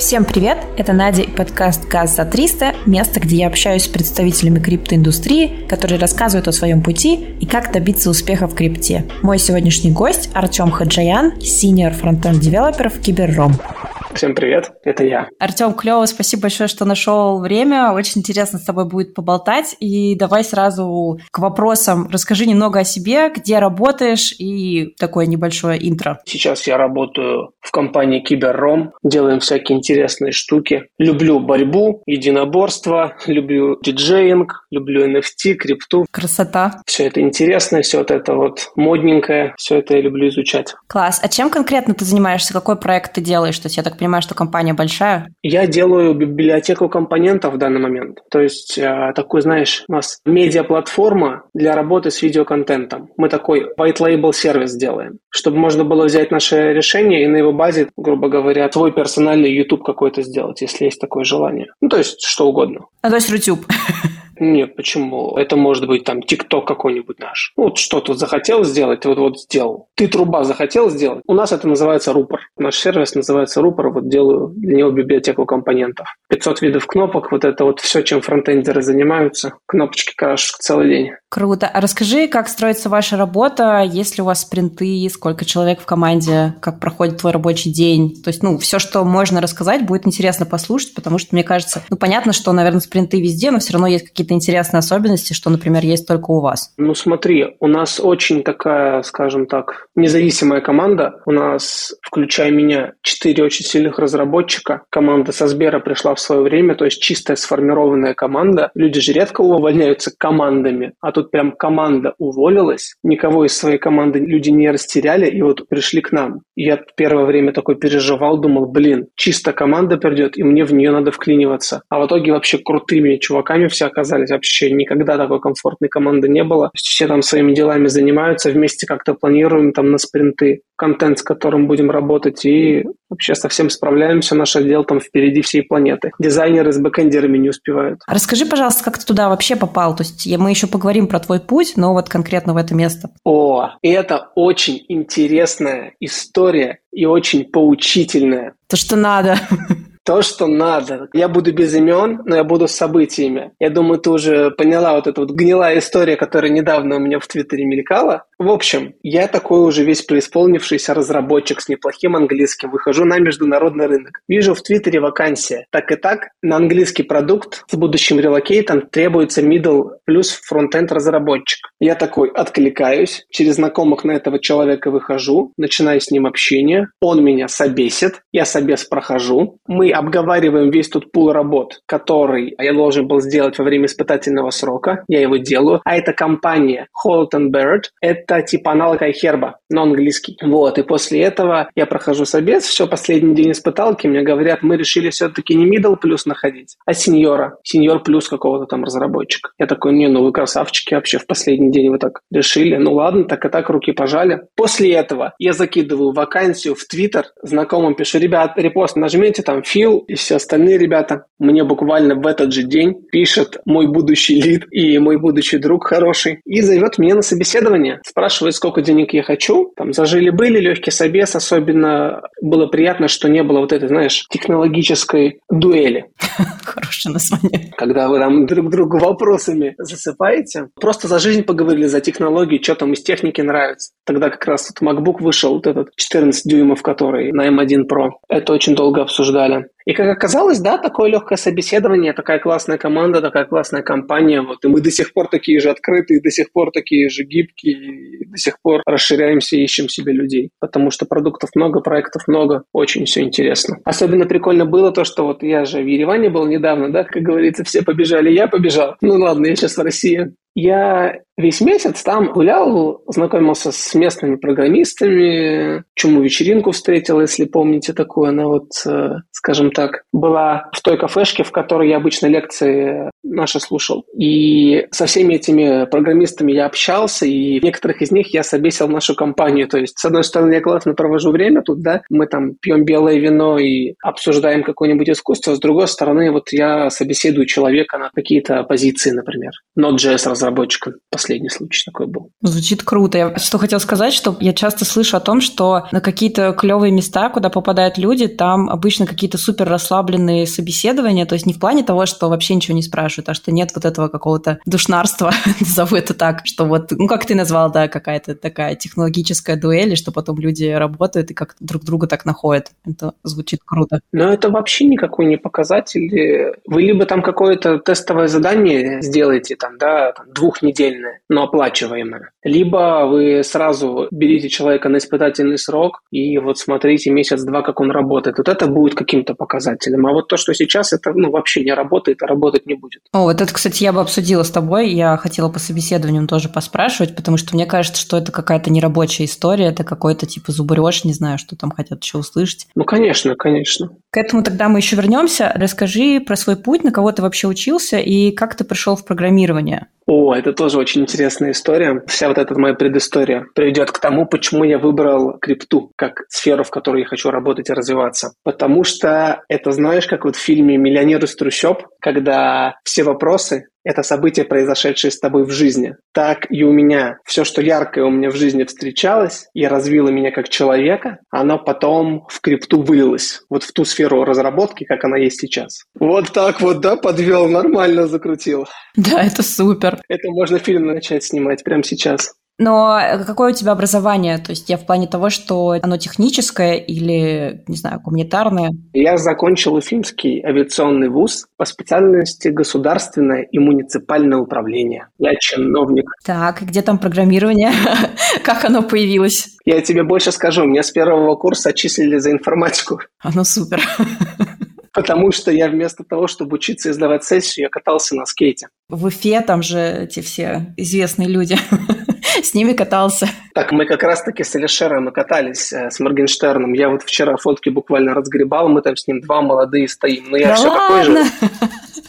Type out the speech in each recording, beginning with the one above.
Всем привет! Это Надя и подкаст «Газ за 300», место, где я общаюсь с представителями криптоиндустрии, которые рассказывают о своем пути и как добиться успеха в крипте. Мой сегодняшний гость Артем Хаджаян, senior фронтенд девелопер в Киберром. Всем привет, это я. Артем, клево, спасибо большое, что нашел время. Очень интересно с тобой будет поболтать. И давай сразу к вопросам. Расскажи немного о себе, где работаешь и такое небольшое интро. Сейчас я работаю в компании Киберром, делаем всякие интересные штуки. Люблю борьбу, единоборство, люблю диджеинг, люблю NFT, крипту. Красота. Все это интересно, все вот это вот модненькое, все это я люблю изучать. Класс. А чем конкретно ты занимаешься? Какой проект ты делаешь? То есть я так понимаю, что компания большая? Я делаю библиотеку компонентов в данный момент. То есть э, такой, знаешь, у нас медиаплатформа для работы с видеоконтентом. Мы такой white label сервис делаем, чтобы можно было взять наше решение и на его базе, грубо говоря, свой персональный YouTube какой-то сделать, если есть такое желание. Ну, то есть что угодно. А то есть YouTube. Нет, почему? Это может быть там ТикТок какой-нибудь наш. Ну, вот что тут захотел сделать, вот вот сделал. Ты труба захотел сделать? У нас это называется рупор. Наш сервис называется рупор, вот делаю для него библиотеку компонентов. 500 видов кнопок, вот это вот все, чем фронтендеры занимаются. Кнопочки крашешь целый день. Круто. А расскажи, как строится ваша работа, есть ли у вас спринты, сколько человек в команде, как проходит твой рабочий день? То есть, ну, все, что можно рассказать, будет интересно послушать, потому что, мне кажется, ну, понятно, что, наверное, спринты везде, но все равно есть какие-то какие-то интересные особенности, что, например, есть только у вас? Ну смотри, у нас очень такая, скажем так, независимая команда. У нас, включая меня, четыре очень сильных разработчика. Команда со Сбера пришла в свое время, то есть чистая сформированная команда. Люди же редко увольняются командами, а тут прям команда уволилась. Никого из своей команды люди не растеряли, и вот пришли к нам. Я первое время такой переживал, думал, блин, чисто команда придет, и мне в нее надо вклиниваться. А в итоге вообще крутыми чуваками все оказались оказались вообще никогда такой комфортной команды не было. Все там своими делами занимаются, вместе как-то планируем там на спринты контент, с которым будем работать, и вообще совсем справляемся. Наш отдел там впереди всей планеты. Дизайнеры с бэкэндерами не успевают. Расскажи, пожалуйста, как ты туда вообще попал? То есть мы еще поговорим про твой путь, но вот конкретно в это место. О, это очень интересная история и очень поучительная. То, что надо. То, что надо. Я буду без имен, но я буду с событиями. Я думаю, ты уже поняла вот эту вот гнилая история, которая недавно у меня в Твиттере мелькала. В общем, я такой уже весь преисполнившийся разработчик с неплохим английским. Выхожу на международный рынок. Вижу в Твиттере вакансия. Так и так, на английский продукт с будущим релокейтом требуется middle плюс фронтенд разработчик. Я такой откликаюсь, через знакомых на этого человека выхожу, начинаю с ним общение, он меня собесит, я собес прохожу, мы обговариваем весь тот пул работ, который я должен был сделать во время испытательного срока. Я его делаю. А это компания Holt Bird. Это типа аналог iHerb, но английский. Вот. И после этого я прохожу собес. Все, последний день испыталки. Мне говорят, мы решили все-таки не middle плюс находить, а сеньора. Сеньор плюс какого-то там разработчика. Я такой, не, ну вы красавчики вообще в последний день вы так решили. Ну ладно, так и так руки пожали. После этого я закидываю вакансию в Твиттер. Знакомым пишу, ребят, репост нажмите там фил Фил и все остальные ребята мне буквально в этот же день пишет мой будущий лид и мой будущий друг хороший и зовет меня на собеседование. Спрашивает, сколько денег я хочу. Там зажили-были, легкий собес. Особенно было приятно, что не было вот этой, знаешь, технологической дуэли. Хорошее название. Когда вы там друг другу вопросами засыпаете. Просто за жизнь поговорили, за технологии, что там из техники нравится. Тогда как раз вот MacBook вышел, вот этот 14 дюймов, который на M1 Pro. Это очень долго обсуждали. И как оказалось, да, такое легкое собеседование, такая классная команда, такая классная компания, вот, и мы до сих пор такие же открытые, до сих пор такие же гибкие, до сих пор расширяемся и ищем себе людей, потому что продуктов много, проектов много, очень все интересно. Особенно прикольно было то, что вот я же в Ереване был недавно, да, как говорится, все побежали, я побежал. Ну ладно, я сейчас в России. Я весь месяц там гулял, знакомился с местными программистами, чему вечеринку встретил, если помните такую, она вот, э, скажем так, была в той кафешке, в которой я обычно лекции наши слушал. И со всеми этими программистами я общался, и некоторых из них я собесил в нашу компанию. То есть, с одной стороны, я классно провожу время тут, да, мы там пьем белое вино и обсуждаем какое-нибудь искусство, с другой стороны, вот я собеседую человека на какие-то позиции, например, Node.js разработчиком. Последний случай такой был. Звучит круто. Я что хотел сказать, что я часто слышу о том, что на какие-то клевые места, куда попадают люди, там обычно какие-то супер расслабленные собеседования, то есть не в плане того, что вообще ничего не спрашивают, а что нет вот этого какого-то душнарства, назову это так, что вот, ну, как ты назвал, да, какая-то такая технологическая дуэль, и что потом люди работают и как друг друга так находят. Это звучит круто. Но это вообще никакой не показатель. Вы либо там какое-то тестовое задание сделаете, там, да, там, двухнедельное, но оплачиваемое, либо вы сразу берите человека на испытательный срок и вот смотрите месяц-два, как он работает. Вот это будет каким-то показателем. А вот то, что сейчас, это ну, вообще не работает, а работать не будет. О, вот это, кстати, я бы обсудила с тобой. Я хотела по собеседованиям тоже поспрашивать, потому что мне кажется, что это какая-то нерабочая история, это какой-то типа зубрёж, не знаю, что там хотят еще услышать. Ну, конечно, конечно. К этому тогда мы еще вернемся. Расскажи про свой путь, на кого ты вообще учился и как ты пришел в программирование. О, это тоже очень интересная история. Вся вот эта моя предыстория приведет к тому, почему я выбрал крипту как сферу, в которой я хочу работать и развиваться. Потому что это, знаешь, как вот в фильме «Миллионер из трущоб», когда все вопросы это событие, произошедшее с тобой в жизни. Так и у меня. Все, что яркое у меня в жизни встречалось и развило меня как человека, оно потом в крипту вылилось. Вот в ту сферу разработки, как она есть сейчас. Вот так вот, да, подвел, нормально закрутил. Да, это супер. Это можно фильм начать снимать прямо сейчас. Но какое у тебя образование? То есть я в плане того, что оно техническое или, не знаю, гуманитарное? Я закончил Уфимский авиационный вуз по специальности государственное и муниципальное управление. Я чиновник. Так, где там программирование? как оно появилось? Я тебе больше скажу. Меня с первого курса отчислили за информатику. Ну супер. Потому что я вместо того, чтобы учиться и сдавать сессию, я катался на скейте. В Уфе там же эти все известные люди. С ними катался. Так, мы как раз-таки с Алишером мы катались э, с Моргенштерном. Я вот вчера фотки буквально разгребал, мы там с ним два молодые стоим. Но я да все ладно? такой же.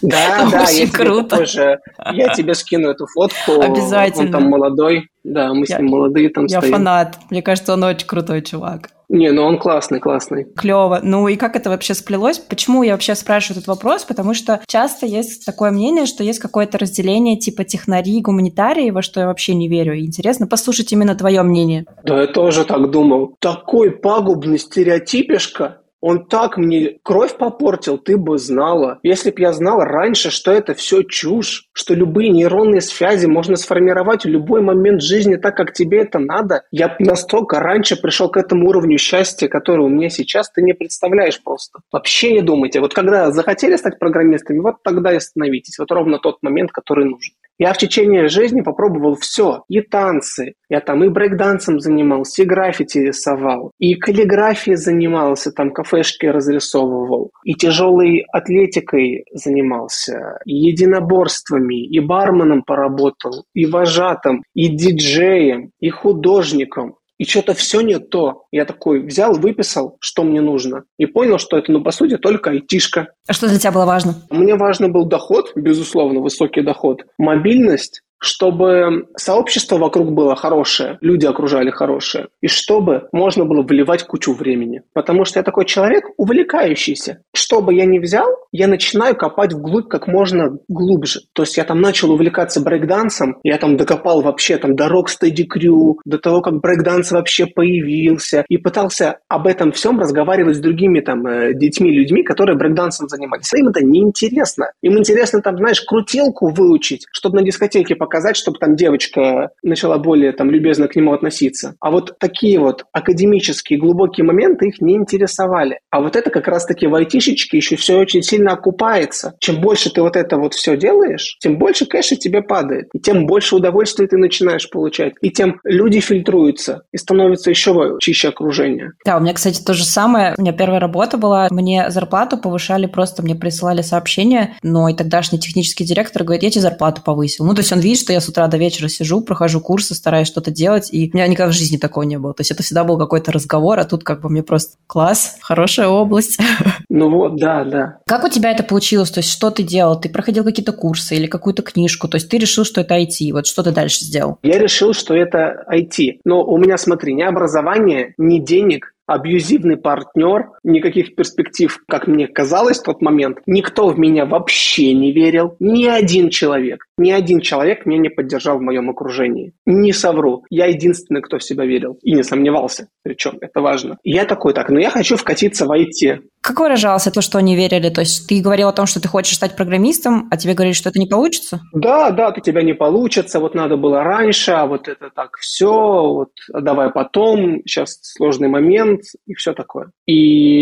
Да, да, Очень я тебе, круто. такой же, я тебе скину эту фотку. Обязательно. Он там молодой. Да, мы с Я- ним молодые там Я стоим. фанат. Мне кажется, он очень крутой чувак. Не, ну он классный, классный. Клево. Ну и как это вообще сплелось? Почему я вообще спрашиваю этот вопрос? Потому что часто есть такое мнение, что есть какое-то разделение типа технари, гуманитарии, во что я вообще не верю. И интересно послушать именно твое мнение. Да, я тоже так думал. Такой пагубный стереотипишка. Он так мне кровь попортил, ты бы знала. Если б я знала раньше, что это все чушь, что любые нейронные связи можно сформировать в любой момент жизни так, как тебе это надо, я б настолько раньше пришел к этому уровню счастья, который у меня сейчас, ты не представляешь просто. Вообще не думайте. Вот когда захотели стать программистами, вот тогда и становитесь. Вот ровно тот момент, который нужен. Я в течение жизни попробовал все. И танцы. Я там и брейкдансом занимался, и граффити рисовал, и каллиграфией занимался, там кафешки разрисовывал, и тяжелой атлетикой занимался, и единоборствами, и барменом поработал, и вожатым, и диджеем, и художником. И что-то все не то. Я такой взял, выписал, что мне нужно. И понял, что это, ну, по сути, только айтишка. А что для тебя было важно? Мне важен был доход, безусловно, высокий доход, мобильность, чтобы сообщество вокруг было хорошее, люди окружали хорошие, и чтобы можно было вливать кучу времени. Потому что я такой человек увлекающийся. Что бы я ни взял, я начинаю копать вглубь как можно глубже. То есть я там начал увлекаться брейкдансом, я там докопал вообще там до Rocksteady Crew, до того, как брейкданс вообще появился, и пытался об этом всем разговаривать с другими там э, детьми, людьми, которые брейкдансом занимались. А Им это неинтересно. Им интересно там, знаешь, крутилку выучить, чтобы на дискотеке показать, чтобы там девочка начала более там любезно к нему относиться. А вот такие вот академические глубокие моменты их не интересовали. А вот это как раз-таки в айтишечке еще все очень сильно окупается. Чем больше ты вот это вот все делаешь, тем больше кэша тебе падает. И тем больше удовольствия ты начинаешь получать. И тем люди фильтруются и становится еще чище окружение. Да, у меня, кстати, то же самое. У меня первая работа была, мне зарплату повышали, просто мне присылали сообщение, но и тогдашний технический директор говорит, я тебе зарплату повысил. Ну, то есть он видит, что я с утра до вечера сижу, прохожу курсы, стараюсь что-то делать, и у меня никогда в жизни такого не было. То есть это всегда был какой-то разговор, а тут как бы мне просто класс, хорошая область. Ну вот, да, да. Как у тебя это получилось? То есть что ты делал? Ты проходил какие-то курсы или какую-то книжку? То есть ты решил, что это IT. Вот что ты дальше сделал? Я решил, что это IT. Но у меня, смотри, ни образования, ни денег, абьюзивный партнер, никаких перспектив, как мне казалось в тот момент. Никто в меня вообще не верил, ни один человек. Ни один человек меня не поддержал в моем окружении. Не совру. Я единственный, кто в себя верил. И не сомневался. Причем это важно. И я такой, так, ну я хочу вкатиться в IT. Как выражался то, что они верили? То есть ты говорил о том, что ты хочешь стать программистом, а тебе говорили, что это не получится? Да, да, у тебя не получится, вот надо было раньше, а вот это так все, вот давай потом, сейчас сложный момент и все такое. И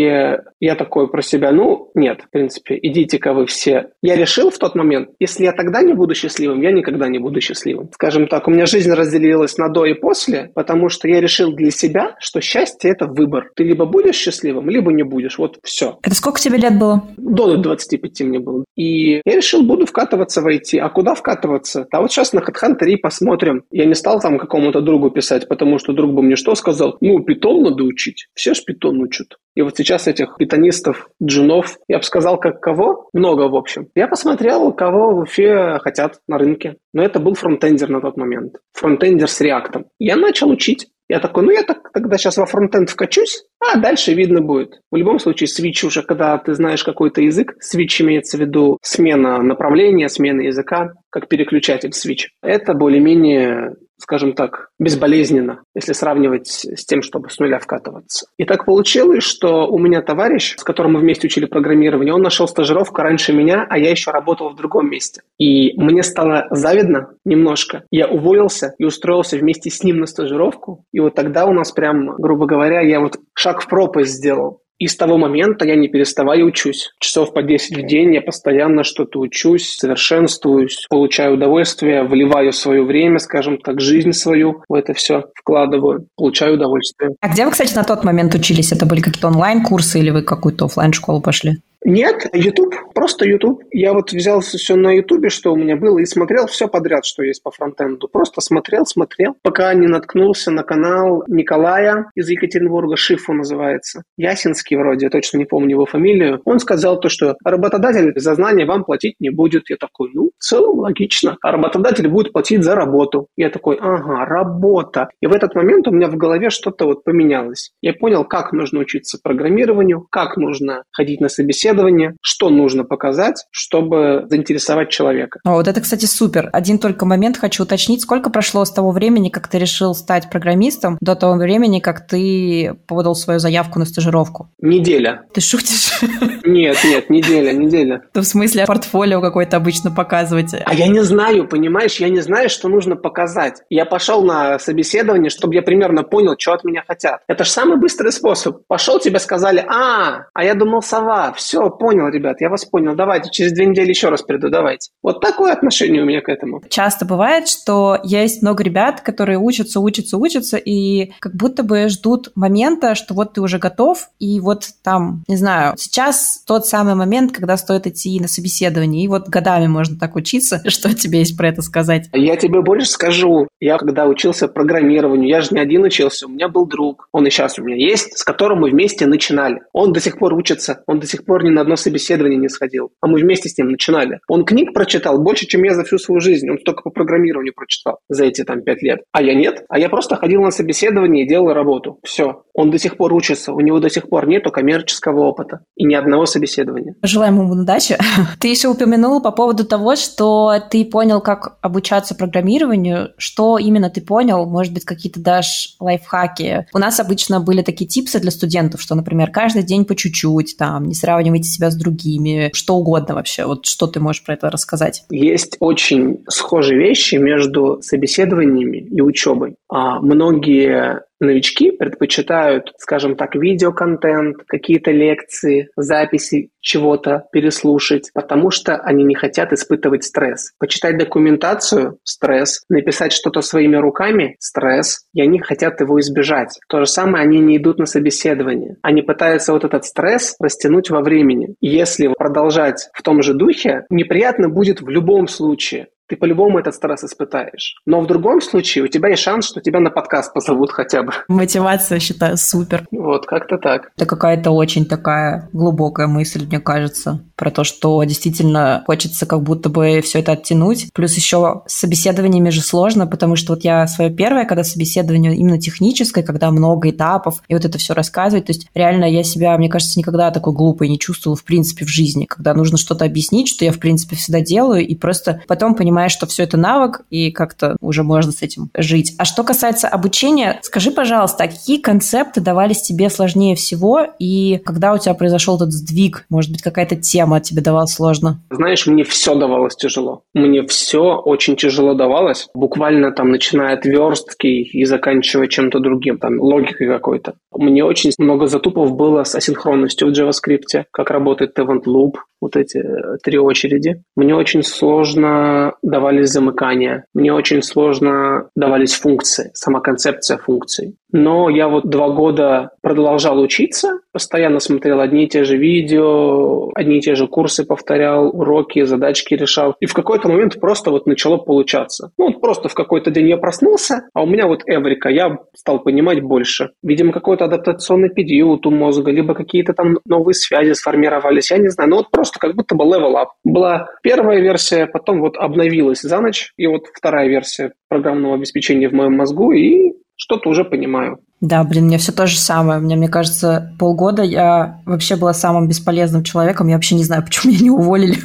я такой про себя, ну, нет, в принципе, идите-ка вы все. Я решил в тот момент, если я тогда не буду счастливым, я никогда не буду счастливым. Скажем так, у меня жизнь разделилась на до и после, потому что я решил для себя, что счастье – это выбор. Ты либо будешь счастливым, либо не будешь. Вот все. Это сколько тебе лет было? До 25 мне было. И я решил, буду вкатываться в IT. А куда вкатываться? А вот сейчас на HeadHunter и посмотрим. Я не стал там какому-то другу писать, потому что друг бы мне что сказал? Ну, питон надо учить. Все ж питон учат. И вот сейчас этих питонистов, джунов, я бы сказал, как кого? Много, в общем. Я посмотрел, кого в Уфе хотят на рынке. Но это был фронтендер на тот момент. Фронтендер с реактом. Я начал учить. Я такой, ну я так тогда сейчас во фронтенд вкачусь, а дальше видно будет. В любом случае, switch уже, когда ты знаешь какой-то язык, switch имеется в виду смена направления, смена языка, как переключатель switch. Это более-менее скажем так, безболезненно, если сравнивать с тем, чтобы с нуля вкатываться. И так получилось, что у меня товарищ, с которым мы вместе учили программирование, он нашел стажировку раньше меня, а я еще работал в другом месте. И мне стало завидно немножко. Я уволился и устроился вместе с ним на стажировку. И вот тогда у нас прям, грубо говоря, я вот шаг в пропасть сделал. И с того момента я не переставаю учусь. Часов по 10 в день я постоянно что-то учусь, совершенствуюсь, получаю удовольствие, вливаю свое время, скажем так, жизнь свою в это все вкладываю, получаю удовольствие. А где вы, кстати, на тот момент учились? Это были какие-то онлайн-курсы или вы какую-то офлайн школу пошли? Нет, YouTube, просто YouTube. Я вот взял все на YouTube, что у меня было, и смотрел все подряд, что есть по фронтенду. Просто смотрел, смотрел, пока не наткнулся на канал Николая из Екатеринбурга, Шифу называется. Ясинский вроде, я точно не помню его фамилию. Он сказал то, что работодатель за знания вам платить не будет. Я такой, ну, в целом логично. А работодатель будет платить за работу. Я такой, ага, работа. И в этот момент у меня в голове что-то вот поменялось. Я понял, как нужно учиться программированию, как нужно ходить на собеседование, собеседование, что нужно показать, чтобы заинтересовать человека. О, вот это, кстати, супер. Один только момент хочу уточнить. Сколько прошло с того времени, как ты решил стать программистом, до того времени, как ты подал свою заявку на стажировку? Неделя. Ты шутишь? Нет, нет, неделя, неделя. Ты в смысле портфолио какое-то обычно показывать? А я не знаю, понимаешь, я не знаю, что нужно показать. Я пошел на собеседование, чтобы я примерно понял, что от меня хотят. Это же самый быстрый способ. Пошел, тебе сказали, а, а я думал сова, все, все, понял, ребят, я вас понял. Давайте, через две недели еще раз приду, давайте. Вот такое отношение у меня к этому. Часто бывает, что есть много ребят, которые учатся, учатся, учатся, и как будто бы ждут момента, что вот ты уже готов, и вот там, не знаю, сейчас тот самый момент, когда стоит идти на собеседование, и вот годами можно так учиться. Что тебе есть про это сказать? Я тебе больше скажу. Я когда учился программированию, я же не один учился, у меня был друг, он и сейчас у меня есть, с которым мы вместе начинали. Он до сих пор учится, он до сих пор не ни на одно собеседование не сходил. А мы вместе с ним начинали. Он книг прочитал больше, чем я за всю свою жизнь. Он столько по программированию прочитал за эти там пять лет. А я нет. А я просто ходил на собеседование и делал работу. Все. Он до сих пор учится. У него до сих пор нету коммерческого опыта. И ни одного собеседования. Желаем ему удачи. Ты еще упомянул по поводу того, что ты понял, как обучаться программированию. Что именно ты понял? Может быть, какие-то дашь лайфхаки? У нас обычно были такие типсы для студентов, что, например, каждый день по чуть-чуть, там, не сравнивать сравниваете себя с другими, что угодно вообще. Вот что ты можешь про это рассказать? Есть очень схожие вещи между собеседованиями и учебой. А многие новички предпочитают, скажем так, видеоконтент, какие-то лекции, записи чего-то переслушать, потому что они не хотят испытывать стресс. Почитать документацию – стресс. Написать что-то своими руками – стресс. И они хотят его избежать. То же самое они не идут на собеседование. Они пытаются вот этот стресс растянуть во времени. Если продолжать в том же духе, неприятно будет в любом случае. Ты по-любому этот стресс испытаешь. Но в другом случае у тебя есть шанс, что тебя на подкаст позовут хотя бы. Мотивация, считаю, супер. Вот, как-то так. Это какая-то очень такая глубокая мысль, мне кажется, про то, что действительно хочется как будто бы все это оттянуть. Плюс еще с собеседованиями же сложно, потому что вот я свое первое, когда собеседование именно техническое, когда много этапов, и вот это все рассказывать, то есть реально я себя, мне кажется, никогда такой глупой не чувствовала в принципе в жизни, когда нужно что-то объяснить, что я в принципе всегда делаю, и просто потом понимаешь, что все это навык, и как-то уже можно с этим жить. А что касается обучения, скажи, пожалуйста, а какие концепты давались тебе сложнее всего, и когда у тебя произошел этот сдвиг, может быть, какая-то тема тебе давалась сложно? Знаешь, мне все давалось тяжело. Мне все очень тяжело давалось. Буквально там начиная от верстки и заканчивая чем-то другим, там логикой какой-то. Мне очень много затупов было с асинхронностью в JavaScript, как работает event loop, вот эти э, три очереди. Мне очень сложно давались замыкания, мне очень сложно давались функции, сама концепция функций. Но я вот два года продолжал учиться, постоянно смотрел одни и те же видео, одни и те же курсы повторял, уроки, задачки решал. И в какой-то момент просто вот начало получаться. Ну, вот просто в какой-то день я проснулся, а у меня вот эврика, я стал понимать больше. Видимо, какой-то адаптационный период у мозга, либо какие-то там новые связи сформировались, я не знаю. Но вот просто как будто бы level up. Была первая версия, потом вот обновилась за ночь, и вот вторая версия программного обеспечения в моем мозгу, и что-то уже понимаю. Да, блин, мне все то же самое. Мне, мне кажется, полгода я вообще была самым бесполезным человеком. Я вообще не знаю, почему меня не уволили.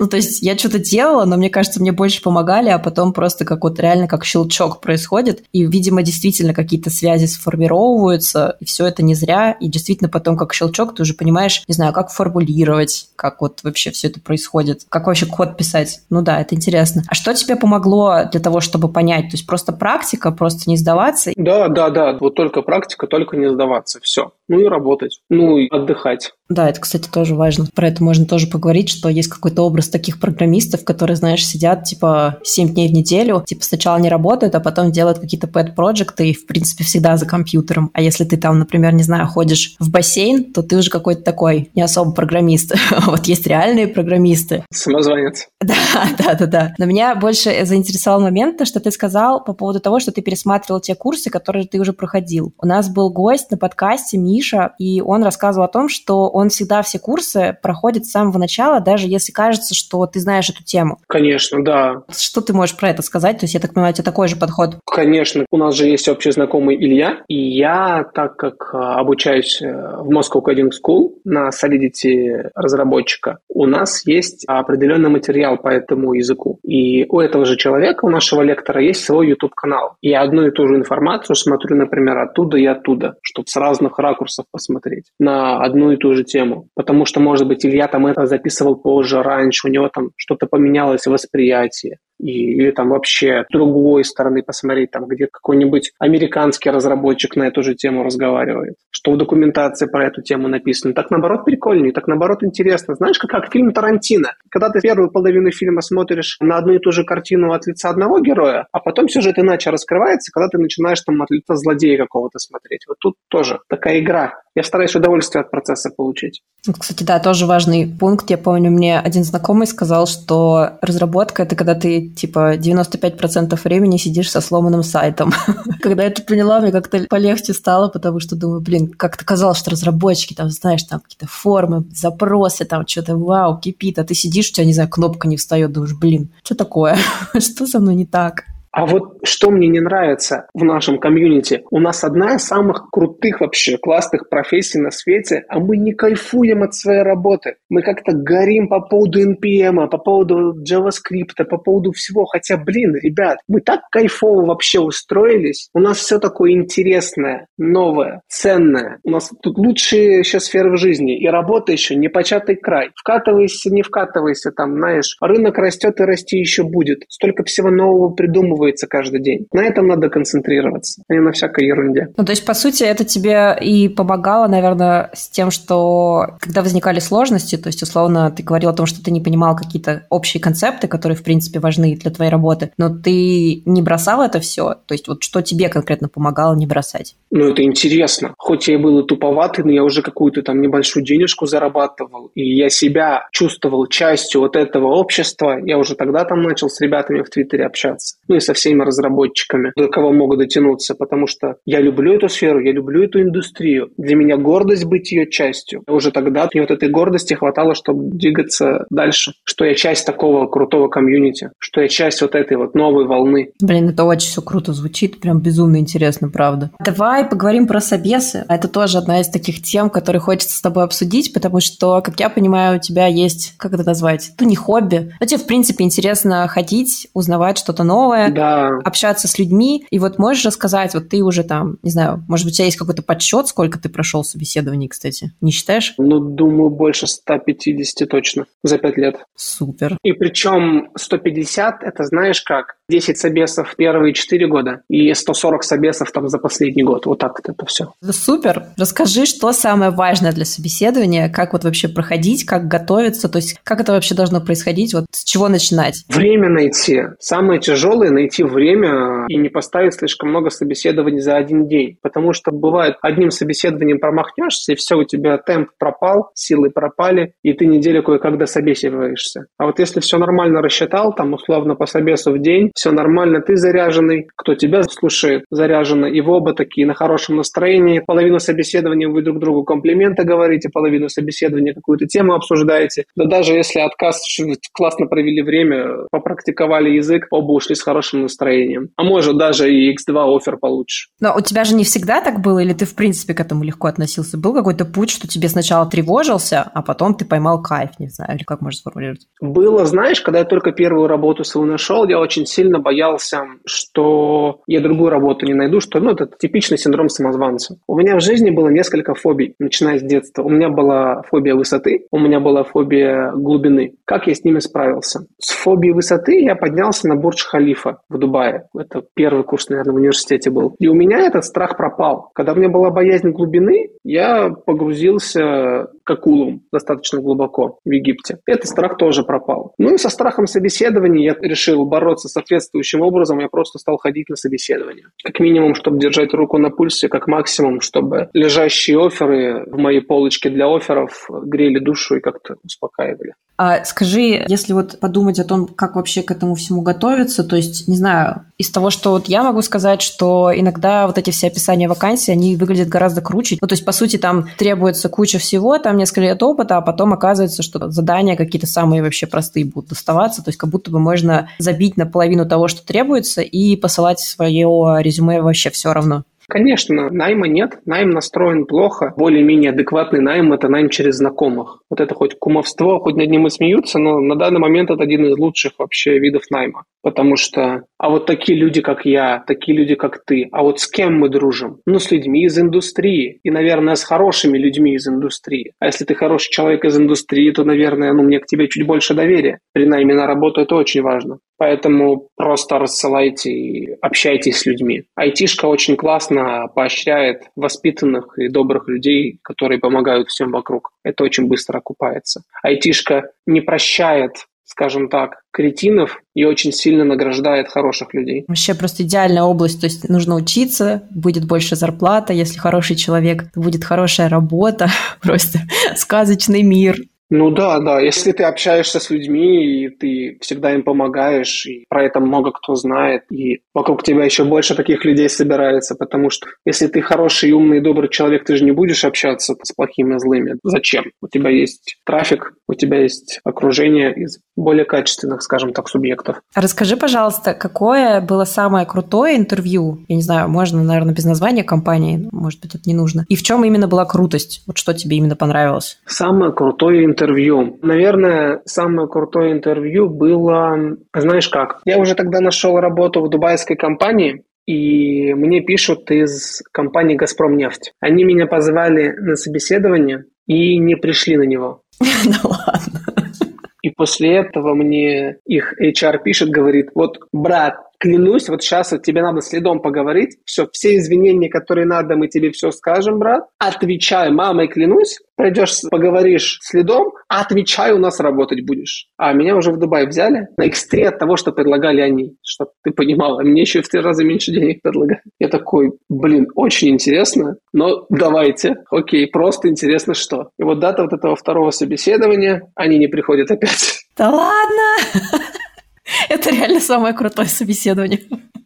Ну, то есть я что-то делала, но мне кажется, мне больше помогали, а потом просто как вот реально как щелчок происходит. И, видимо, действительно какие-то связи сформировываются, и все это не зря. И действительно потом как щелчок ты уже понимаешь, не знаю, как формулировать, как вот вообще все это происходит, как вообще код писать. Ну да, это интересно. А что тебе помогло для того, чтобы понять? То есть просто практика, просто не сдаваться? Да, да, да. Вот только практика, только не сдаваться. Все. Ну и работать. Ну и отдыхать. Да, это, кстати, тоже важно. Про это можно тоже поговорить, что есть какой-то образ таких программистов, которые, знаешь, сидят, типа, 7 дней в неделю, типа, сначала не работают, а потом делают какие-то pet-проекты и, в принципе, всегда за компьютером. А если ты там, например, не знаю, ходишь в бассейн, то ты уже какой-то такой не особо программист. вот есть реальные программисты. Самозванец. Да, да, да, да. Но меня больше заинтересовал момент, то, что ты сказал по поводу того, что ты пересматривал те курсы, которые ты уже проходил. У нас был гость на подкасте, Миша, и он рассказывал о том, что он всегда все курсы проходит с самого начала, даже если кажется, что ты знаешь эту тему. Конечно, да. Что ты можешь про это сказать? То есть, я так понимаю, у тебя такой же подход? Конечно. У нас же есть общий знакомый Илья, и я, так как а, обучаюсь э, в Moscow Coding School на Solidity разработчика, у нас есть определенный материал по этому языку. И у этого же человека, у нашего лектора, есть свой YouTube-канал. И я одну и ту же информацию смотрю, например, оттуда и оттуда, чтобы с разных ракурсов посмотреть на одну и ту же тему. Потому что, может быть, Илья там это записывал позже, раньше, у него там что-то поменялось в восприятии и, или там вообще другой стороны посмотреть, там, где какой-нибудь американский разработчик на эту же тему разговаривает, что в документации про эту тему написано. Так, наоборот, прикольнее, так, наоборот, интересно. Знаешь, как, как фильм Тарантино. Когда ты первую половину фильма смотришь на одну и ту же картину от лица одного героя, а потом сюжет иначе раскрывается, когда ты начинаешь там от лица злодея какого-то смотреть. Вот тут тоже такая игра. Я стараюсь удовольствие от процесса получить. Кстати, да, тоже важный пункт. Я помню, мне один знакомый сказал, что разработка — это когда ты типа 95% времени сидишь со сломанным сайтом. Когда я это поняла, мне как-то полегче стало, потому что думаю, блин, как-то казалось, что разработчики там, знаешь, там какие-то формы, запросы, там что-то вау, кипит, а ты сидишь, у тебя, не знаю, кнопка не встает, думаешь, блин, что такое? что со мной не так? А вот что мне не нравится в нашем комьюнити, у нас одна из самых крутых вообще, классных профессий на свете, а мы не кайфуем от своей работы. Мы как-то горим по поводу NPM, по поводу JavaScript, по поводу всего. Хотя, блин, ребят, мы так кайфово вообще устроились. У нас все такое интересное, новое, ценное. У нас тут лучшие еще сферы в жизни. И работа еще не початый край. Вкатывайся, не вкатывайся, там, знаешь, рынок растет и расти еще будет. Столько всего нового придумывать выплевывается каждый день. На этом надо концентрироваться, а не на всякой ерунде. Ну, то есть, по сути, это тебе и помогало, наверное, с тем, что когда возникали сложности, то есть, условно, ты говорил о том, что ты не понимал какие-то общие концепты, которые, в принципе, важны для твоей работы, но ты не бросал это все? То есть, вот что тебе конкретно помогало не бросать? Ну, это интересно. Хоть я был и туповатый, но я уже какую-то там небольшую денежку зарабатывал, и я себя чувствовал частью вот этого общества. Я уже тогда там начал с ребятами в Твиттере общаться. Ну и со всеми разработчиками, до кого могу дотянуться, потому что я люблю эту сферу, я люблю эту индустрию. Для меня гордость быть ее частью. Уже тогда мне вот этой гордости хватало, чтобы двигаться дальше. Что я часть такого крутого комьюнити, что я часть вот этой вот новой волны. Блин, это очень все круто звучит, прям безумно интересно, правда. Давай поговорим про собесы. Это тоже одна из таких тем, которые хочется с тобой обсудить, потому что, как я понимаю, у тебя есть, как это назвать, ну не хобби, но тебе, в принципе, интересно ходить, узнавать что-то новое, да. общаться с людьми. И вот можешь рассказать, вот ты уже там, не знаю, может быть, у тебя есть какой-то подсчет, сколько ты прошел собеседований, кстати? Не считаешь? Ну, думаю, больше 150 точно за пять лет. Супер. И причем 150, это знаешь как? 10 собесов первые 4 года и 140 собесов там за последний год. Вот так вот это все. Супер. Расскажи, что самое важное для собеседования, как вот вообще проходить, как готовиться, то есть как это вообще должно происходить, вот с чего начинать? Время найти. Самое тяжелое – найти время и не поставить слишком много собеседований за один день. Потому что бывает, одним собеседованием промахнешься, и все, у тебя темп пропал, силы пропали, и ты неделю кое-как дособеседуешься. А вот если все нормально рассчитал, там условно по собесу в день, все нормально, ты заряженный, кто тебя слушает, заряженный, и вы оба такие на хорошем настроении. Половину собеседования вы друг другу комплименты говорите, половину собеседования какую-то тему обсуждаете. Да даже если отказ, классно провели время, попрактиковали язык, оба ушли с хорошим настроением. А может даже и X2 офер получишь. Но у тебя же не всегда так было, или ты в принципе к этому легко относился? Был какой-то путь, что тебе сначала тревожился, а потом ты поймал кайф, не знаю, или как можно сформулировать? Было, знаешь, когда я только первую работу свою нашел, я очень сильно сильно боялся, что я другую работу не найду, что ну, это типичный синдром самозванца. У меня в жизни было несколько фобий, начиная с детства. У меня была фобия высоты, у меня была фобия глубины. Как я с ними справился? С фобией высоты я поднялся на Бурдж-Халифа в Дубае. Это первый курс, наверное, в университете был. И у меня этот страх пропал. Когда у меня была боязнь глубины, я погрузился к акулам достаточно глубоко в Египте. Этот страх тоже пропал. Ну и со страхом собеседования я решил бороться соответствующим образом. Я просто стал ходить на собеседование. Как минимум, чтобы держать руку на пульсе, как максимум, чтобы лежащие оферы в моей полочке для офферов грели душу и как-то успокаивали. А скажи, если вот подумать о том, как вообще к этому всему готовиться, то есть, не знаю, из того, что вот я могу сказать, что иногда вот эти все описания вакансий, они выглядят гораздо круче. Ну, то есть, по сути, там требуется куча всего, там несколько лет опыта, а потом оказывается, что задания какие-то самые вообще простые будут доставаться, то есть, как будто бы можно забить на половину того, что требуется, и посылать свое резюме вообще все равно. Конечно, найма нет, найм настроен плохо. Более-менее адекватный найм – это найм через знакомых. Вот это хоть кумовство, хоть над ним и смеются, но на данный момент это один из лучших вообще видов найма. Потому что, а вот такие люди, как я, такие люди, как ты, а вот с кем мы дружим? Ну, с людьми из индустрии. И, наверное, с хорошими людьми из индустрии. А если ты хороший человек из индустрии, то, наверное, ну, мне к тебе чуть больше доверия. При найме на работу это очень важно. Поэтому просто рассылайте и общайтесь с людьми. Айтишка очень классно поощряет воспитанных и добрых людей, которые помогают всем вокруг. Это очень быстро окупается. Айтишка не прощает скажем так, кретинов и очень сильно награждает хороших людей. Вообще просто идеальная область, то есть нужно учиться, будет больше зарплата, если хороший человек, будет хорошая работа, просто сказочный мир. Ну да, да. Если ты общаешься с людьми, и ты всегда им помогаешь, и про это много кто знает, и вокруг тебя еще больше таких людей собирается, потому что если ты хороший, умный, добрый человек, ты же не будешь общаться с плохими, злыми. Зачем? У тебя есть трафик, у тебя есть окружение из более качественных, скажем так, субъектов. Расскажи, пожалуйста, какое было самое крутое интервью? Я не знаю, можно, наверное, без названия компании, может быть, это не нужно. И в чем именно была крутость? Вот что тебе именно понравилось? Самое крутое интервью интервью. Наверное, самое крутое интервью было, знаешь как, я уже тогда нашел работу в дубайской компании, и мне пишут из компании «Газпром нефть». Они меня позвали на собеседование и не пришли на него. Да ладно. И после этого мне их HR пишет, говорит, вот, брат, Клянусь, вот сейчас вот тебе надо следом поговорить, все, все извинения, которые надо, мы тебе все скажем, брат. Отвечай, мамой клянусь, пройдешь, поговоришь следом, а отвечай, у нас работать будешь. А меня уже в Дубай взяли на X3 от того, что предлагали они, чтобы ты понимала. Мне еще в три раза меньше денег предлагали. Я такой, блин, очень интересно, но давайте. Окей, просто интересно что. И вот дата вот этого второго собеседования, они не приходят опять. Да ладно! Это реально самое крутое собеседование.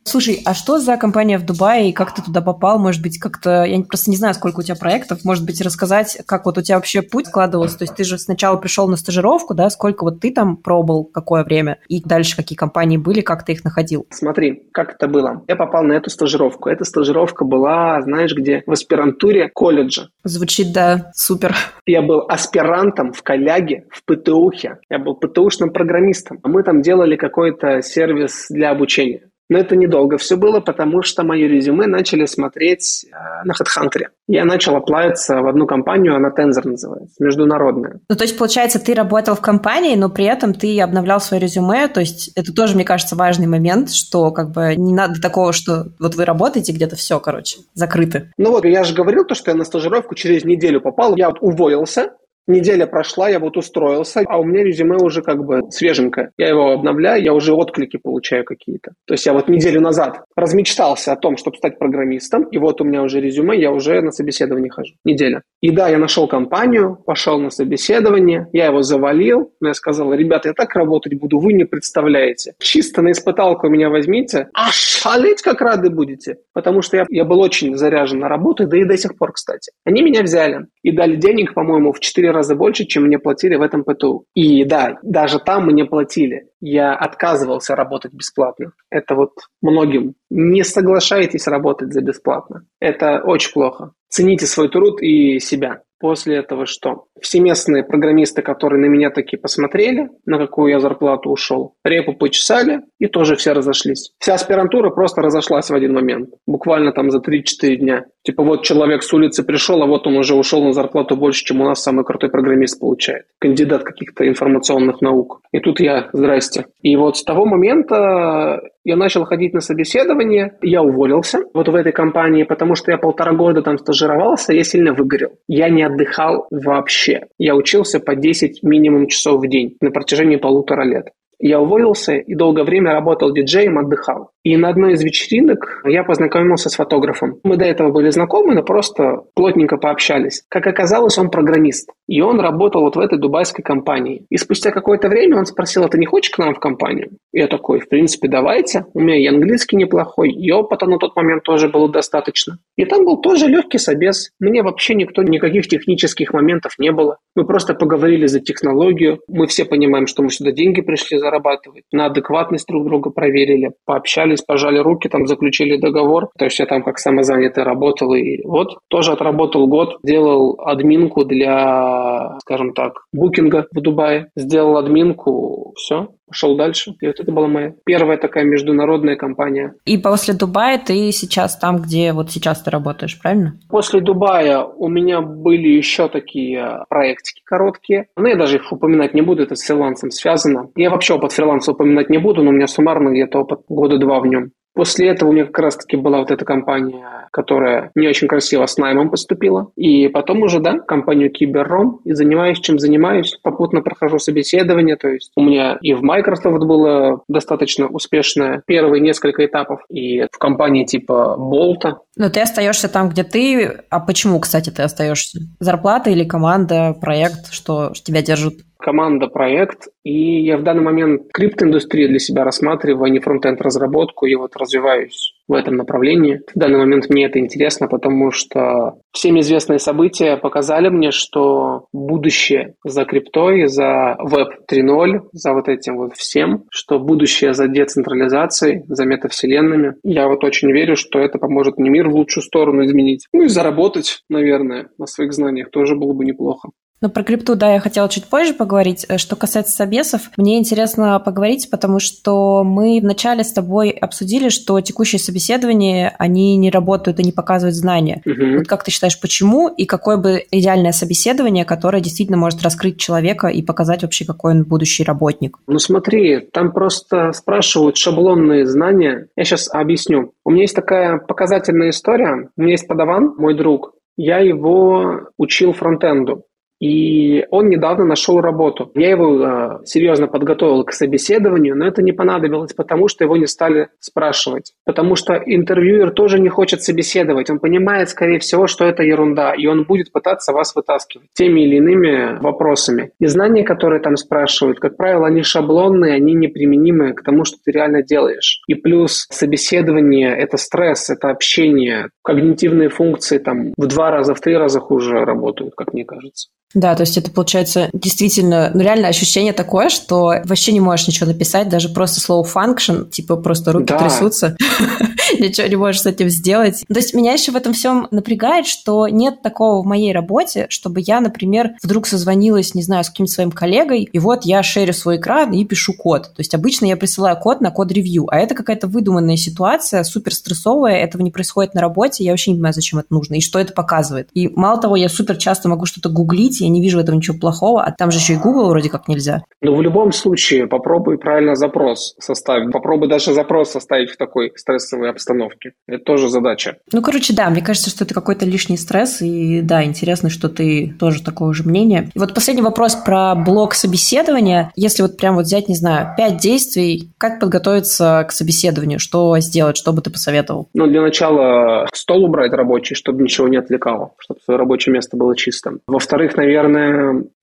Слушай, а что за компания в Дубае и как ты туда попал? Может быть, как-то... Я просто не знаю, сколько у тебя проектов. Может быть, рассказать, как вот у тебя вообще путь складывался? То есть ты же сначала пришел на стажировку, да? Сколько вот ты там пробовал, какое время? И дальше какие компании были, как ты их находил? Смотри, как это было. Я попал на эту стажировку. Эта стажировка была, знаешь, где? В аспирантуре колледжа. Звучит, да, супер. Я был аспирантом в колляге, в ПТУхе. Я был ПТУшным программистом. Мы там делали какой-то сервис для обучения. Но это недолго все было, потому что мое резюме начали смотреть э, на HeadHunter. Я начал оплавиться в одну компанию, она Tensor называется, международная. Ну, то есть, получается, ты работал в компании, но при этом ты обновлял свое резюме, то есть это тоже, мне кажется, важный момент, что как бы не надо такого, что вот вы работаете где-то, все, короче, закрыты. Ну вот, я же говорил то, что я на стажировку через неделю попал, я вот уволился, Неделя прошла, я вот устроился, а у меня резюме уже как бы свеженькое. Я его обновляю, я уже отклики получаю какие-то. То есть я вот неделю назад размечтался о том, чтобы стать программистом, и вот у меня уже резюме, я уже на собеседование хожу. Неделя. И да, я нашел компанию, пошел на собеседование, я его завалил, но я сказал, ребята, я так работать буду, вы не представляете. Чисто на испыталку меня возьмите, а шалеть как рады будете. Потому что я, я был очень заряжен на работу, да и до сих пор, кстати. Они меня взяли и дали денег, по-моему, в 4 раза больше, чем мне платили в этом ПТУ. И да, даже там мне платили. Я отказывался работать бесплатно. Это вот многим. Не соглашайтесь работать за бесплатно. Это очень плохо. Цените свой труд и себя после этого что? Все местные программисты, которые на меня такие посмотрели, на какую я зарплату ушел, репу почесали и тоже все разошлись. Вся аспирантура просто разошлась в один момент, буквально там за 3-4 дня. Типа вот человек с улицы пришел, а вот он уже ушел на зарплату больше, чем у нас самый крутой программист получает. Кандидат каких-то информационных наук. И тут я, здрасте. И вот с того момента я начал ходить на собеседование, я уволился вот в этой компании, потому что я полтора года там стажировался, я сильно выгорел. Я не отдыхал вообще. Я учился по 10 минимум часов в день на протяжении полутора лет. Я уволился и долгое время работал диджеем, отдыхал. И на одной из вечеринок я познакомился с фотографом. Мы до этого были знакомы, но просто плотненько пообщались. Как оказалось, он программист. И он работал вот в этой дубайской компании. И спустя какое-то время он спросил, а ты не хочешь к нам в компанию? Я такой, в принципе, давайте. У меня и английский неплохой, и опыта на тот момент тоже было достаточно. И там был тоже легкий собес. Мне вообще никто, никаких технических моментов не было. Мы просто поговорили за технологию. Мы все понимаем, что мы сюда деньги пришли зарабатывать. На адекватность друг друга проверили, пообщались собрались, пожали руки, там заключили договор. То есть я там как самозанятый работал. И вот тоже отработал год, делал админку для, скажем так, букинга в Дубае. Сделал админку, все, пошел дальше. И вот это была моя первая такая международная компания. И после Дубая ты сейчас там, где вот сейчас ты работаешь, правильно? После Дубая у меня были еще такие проектики короткие. Но я даже их упоминать не буду, это с фрилансом связано. Я вообще опыт фриланса упоминать не буду, но у меня суммарно где-то опыт года два в нем. После этого у меня как раз-таки была вот эта компания, которая не очень красиво с наймом поступила. И потом уже, да, компанию Киберром. И занимаюсь, чем занимаюсь. Попутно прохожу собеседование. То есть у меня и в Microsoft было достаточно успешное первые несколько этапов. И в компании типа Болта. Но ты остаешься там, где ты. А почему, кстати, ты остаешься? Зарплата или команда, проект, что тебя держит? Команда, проект, и я в данный момент криптоиндустрию для себя рассматриваю, а не фронтенд разработку, и вот развиваюсь в этом направлении. В данный момент мне это интересно, потому что всем известные события показали мне, что будущее за криптой, за Web 3.0, за вот этим вот всем, что будущее за децентрализацией, за метавселенными. Я вот очень верю, что это поможет мне мир в лучшую сторону изменить. Ну и заработать, наверное, на своих знаниях тоже было бы неплохо. Ну, про крипту, да, я хотела чуть позже поговорить. Э, что касается собесов, мне интересно поговорить, потому что мы вначале с тобой обсудили, что текущие собеседования, они не работают и не показывают знания. Угу. Вот как ты считаешь, почему и какое бы идеальное собеседование, которое действительно может раскрыть человека и показать вообще, какой он будущий работник? Ну, смотри, там просто спрашивают шаблонные знания. Я сейчас объясню. У меня есть такая показательная история. У меня есть подаван, мой друг. Я его учил фронтенду. И он недавно нашел работу. Я его э, серьезно подготовил к собеседованию, но это не понадобилось, потому что его не стали спрашивать. Потому что интервьюер тоже не хочет собеседовать. Он понимает, скорее всего, что это ерунда, и он будет пытаться вас вытаскивать теми или иными вопросами. И знания, которые там спрашивают, как правило, они шаблонные, они неприменимы к тому, что ты реально делаешь. И плюс собеседование – это стресс, это общение. Когнитивные функции там в два раза, в три раза хуже работают, как мне кажется. Да, то есть это получается действительно, ну реально ощущение такое, что вообще не можешь ничего написать, даже просто слово function, типа просто руки да. трясутся, ничего не можешь с этим сделать. То есть меня еще в этом всем напрягает, что нет такого в моей работе, чтобы я, например, вдруг созвонилась, не знаю, с каким-то своим коллегой, и вот я шерю свой экран и пишу код. То есть обычно я присылаю код на код-ревью, а это какая-то выдуманная ситуация, супер стрессовая, этого не происходит на работе, я вообще не понимаю, зачем это нужно и что это показывает. И мало того, я супер часто могу что-то гуглить, я не вижу в этом ничего плохого, а там же еще и Google вроде как нельзя. Ну, в любом случае, попробуй правильно запрос составить. Попробуй даже запрос составить в такой стрессовой обстановке. Это тоже задача. Ну, короче, да, мне кажется, что это какой-то лишний стресс, и да, интересно, что ты тоже такого же мнения. И вот последний вопрос про блок собеседования. Если вот прям вот взять, не знаю, пять действий, как подготовиться к собеседованию, что сделать, что бы ты посоветовал? Ну, для начала стол убрать рабочий, чтобы ничего не отвлекало, чтобы свое рабочее место было чистым. Во-вторых, наверное,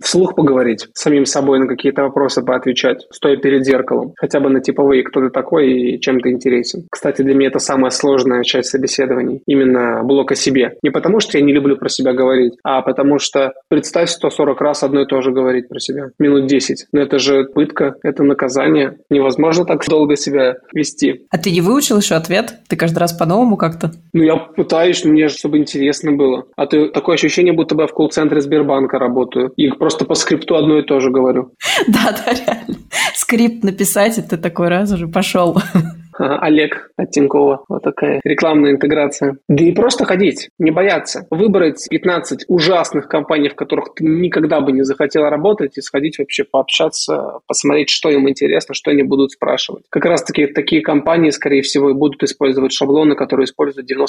вслух поговорить, самим собой на какие-то вопросы поотвечать, стоя перед зеркалом. Хотя бы на типовые, кто ты такой и чем ты интересен. Кстати, для меня это самая сложная часть собеседований. Именно блок о себе. Не потому, что я не люблю про себя говорить, а потому что представь 140 раз одно и то же говорить про себя. Минут 10. Но это же пытка, это наказание. Невозможно так долго себя вести. А ты не выучил еще ответ? Ты каждый раз по-новому как-то? Ну, я пытаюсь, мне чтобы интересно было. А ты такое ощущение, будто бы в колл-центре Сбербанка работаю. И просто по скрипту одно и то же говорю. Да, да, реально. Скрипт написать, и ты такой раз уже пошел. Олег от Тинькова. Вот такая рекламная интеграция. Да и просто ходить, не бояться. Выбрать 15 ужасных компаний, в которых ты никогда бы не захотел работать, и сходить вообще пообщаться, посмотреть, что им интересно, что они будут спрашивать. Как раз-таки такие компании, скорее всего, и будут использовать шаблоны, которые используют 90%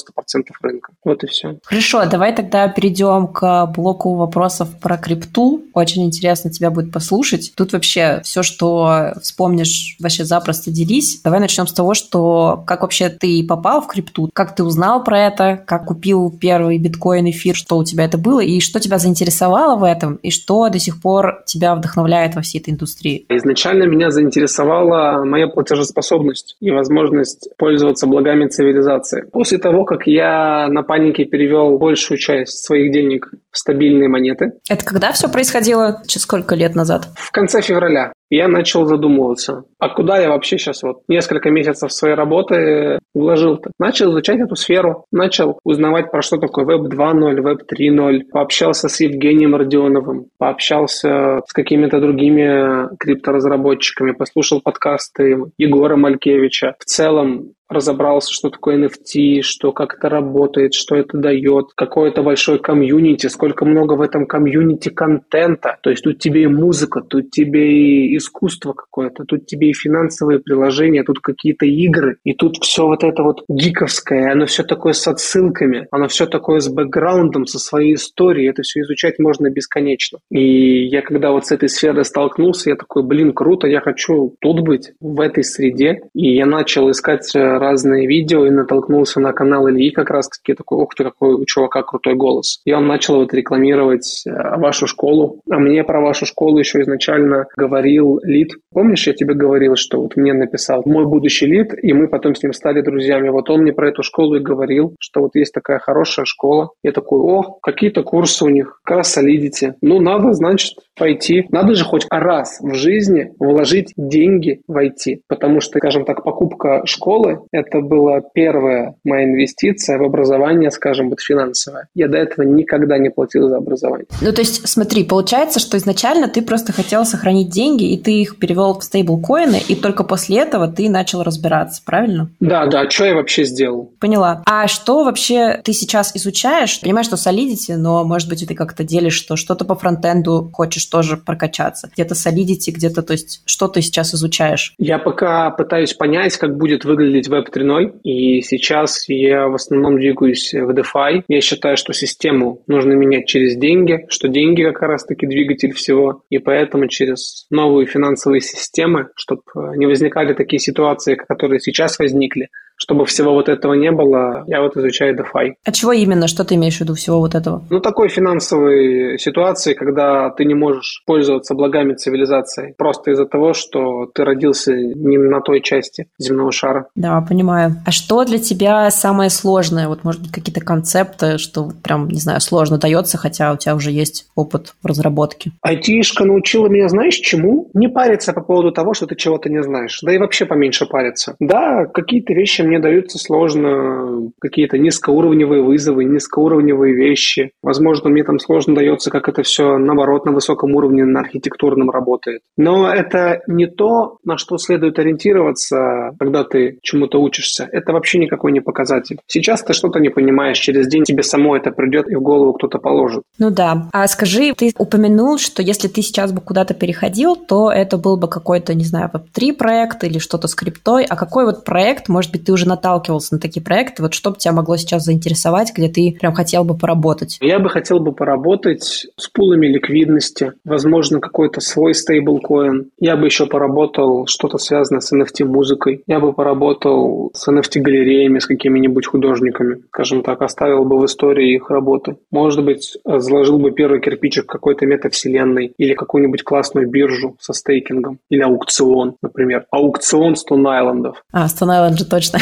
рынка. Вот и все. Хорошо, давай тогда перейдем к блоку вопросов про крипту. Очень интересно тебя будет послушать. Тут вообще все, что вспомнишь, вообще запросто делись. Давай начнем с того, что как вообще ты попал в крипту, как ты узнал про это, как купил первый биткоин, эфир, что у тебя это было, и что тебя заинтересовало в этом, и что до сих пор тебя вдохновляет во всей этой индустрии? Изначально меня заинтересовала моя платежеспособность и возможность пользоваться благами цивилизации. После того, как я на панике перевел большую часть своих денег в стабильные монеты. Это когда все происходило? Через сколько лет назад? В конце февраля я начал задумываться, а куда я вообще сейчас вот несколько месяцев своей работы вложил-то? Начал изучать эту сферу, начал узнавать про что такое Web 2.0, Web 3.0, пообщался с Евгением Родионовым, пообщался с какими-то другими крипторазработчиками, послушал подкасты Егора Малькевича. В целом разобрался, что такое NFT, что как это работает, что это дает, какое это большое комьюнити, сколько много в этом комьюнити контента. То есть тут тебе и музыка, тут тебе и искусство какое-то, тут тебе и финансовые приложения, тут какие-то игры, и тут все вот это вот гиковское, оно все такое с отсылками, оно все такое с бэкграундом, со своей историей, это все изучать можно бесконечно. И я когда вот с этой сферой столкнулся, я такой, блин, круто, я хочу тут быть, в этой среде, и я начал искать э, разные видео и натолкнулся на канал Ильи как раз-таки такой, ух ты, какой у чувака крутой голос. И он начал вот рекламировать э, вашу школу. А мне про вашу школу еще изначально говорил Лид. Помнишь, я тебе говорил, что вот мне написал мой будущий Лид, и мы потом с ним стали друзьями. Вот он мне про эту школу и говорил, что вот есть такая хорошая школа. Я такой, о, какие-то курсы у них, как раз солидите. Ну, надо, значит, пойти. Надо же хоть раз в жизни вложить деньги в IT, потому что, скажем так, покупка школы Это была первая моя инвестиция в образование, скажем, вот финансовое. Я до этого никогда не платил за образование. Ну, то есть, смотри, получается, что изначально ты просто хотел сохранить деньги, и ты их перевел в стейблкоины, и только после этого ты начал разбираться, правильно? Да, да. Что я вообще сделал? Поняла. А что вообще ты сейчас изучаешь? Понимаешь, что Solidity, но, может быть, ты как-то делишь, что что-то по фронтенду хочешь тоже прокачаться. Где-то Solidity, где-то, то есть, что ты сейчас изучаешь? Я пока пытаюсь понять, как будет выглядеть Web 3.0, и сейчас я в основном двигаюсь в DeFi. Я считаю, что систему нужно менять через деньги, что деньги как раз-таки двигатель всего, и поэтому через новые финансовые системы, чтобы не возникали такие ситуации, которые сейчас возникли, чтобы всего вот этого не было, я вот изучаю DeFi. А чего именно? Что ты имеешь в виду всего вот этого? Ну, такой финансовой ситуации, когда ты не можешь пользоваться благами цивилизации просто из-за того, что ты родился не на той части земного шара. Да, понимаю. А что для тебя самое сложное? Вот, может быть, какие-то концепты, что прям, не знаю, сложно дается, хотя у тебя уже есть опыт в разработке? Айтишка научила меня, знаешь, чему? Не париться по поводу того, что ты чего-то не знаешь. Да и вообще поменьше париться. Да, какие-то вещи мне даются сложно, какие-то низкоуровневые вызовы, низкоуровневые вещи. Возможно, мне там сложно дается, как это все, наоборот, на высоком уровне, на архитектурном работает. Но это не то, на что следует ориентироваться, когда ты чему-то учишься. Это вообще никакой не показатель. Сейчас ты что-то не понимаешь, через день тебе само это придет и в голову кто-то положит. Ну да. А скажи, ты упомянул, что если ты сейчас бы куда-то переходил, то это был бы какой-то, не знаю, веб-3 проект или что-то с криптой. А какой вот проект, может быть, ты уже уже наталкивался на такие проекты? Вот что бы тебя могло сейчас заинтересовать, где ты прям хотел бы поработать? Я бы хотел бы поработать с пулами ликвидности, возможно, какой-то свой стейблкоин. Я бы еще поработал что-то связанное с NFT-музыкой. Я бы поработал с NFT-галереями, с какими-нибудь художниками. Скажем так, оставил бы в истории их работы. Может быть, заложил бы первый кирпичик какой-то метавселенной или какую-нибудь классную биржу со стейкингом. Или аукцион, например. Аукцион Stone Island. А, Stone Island же точно.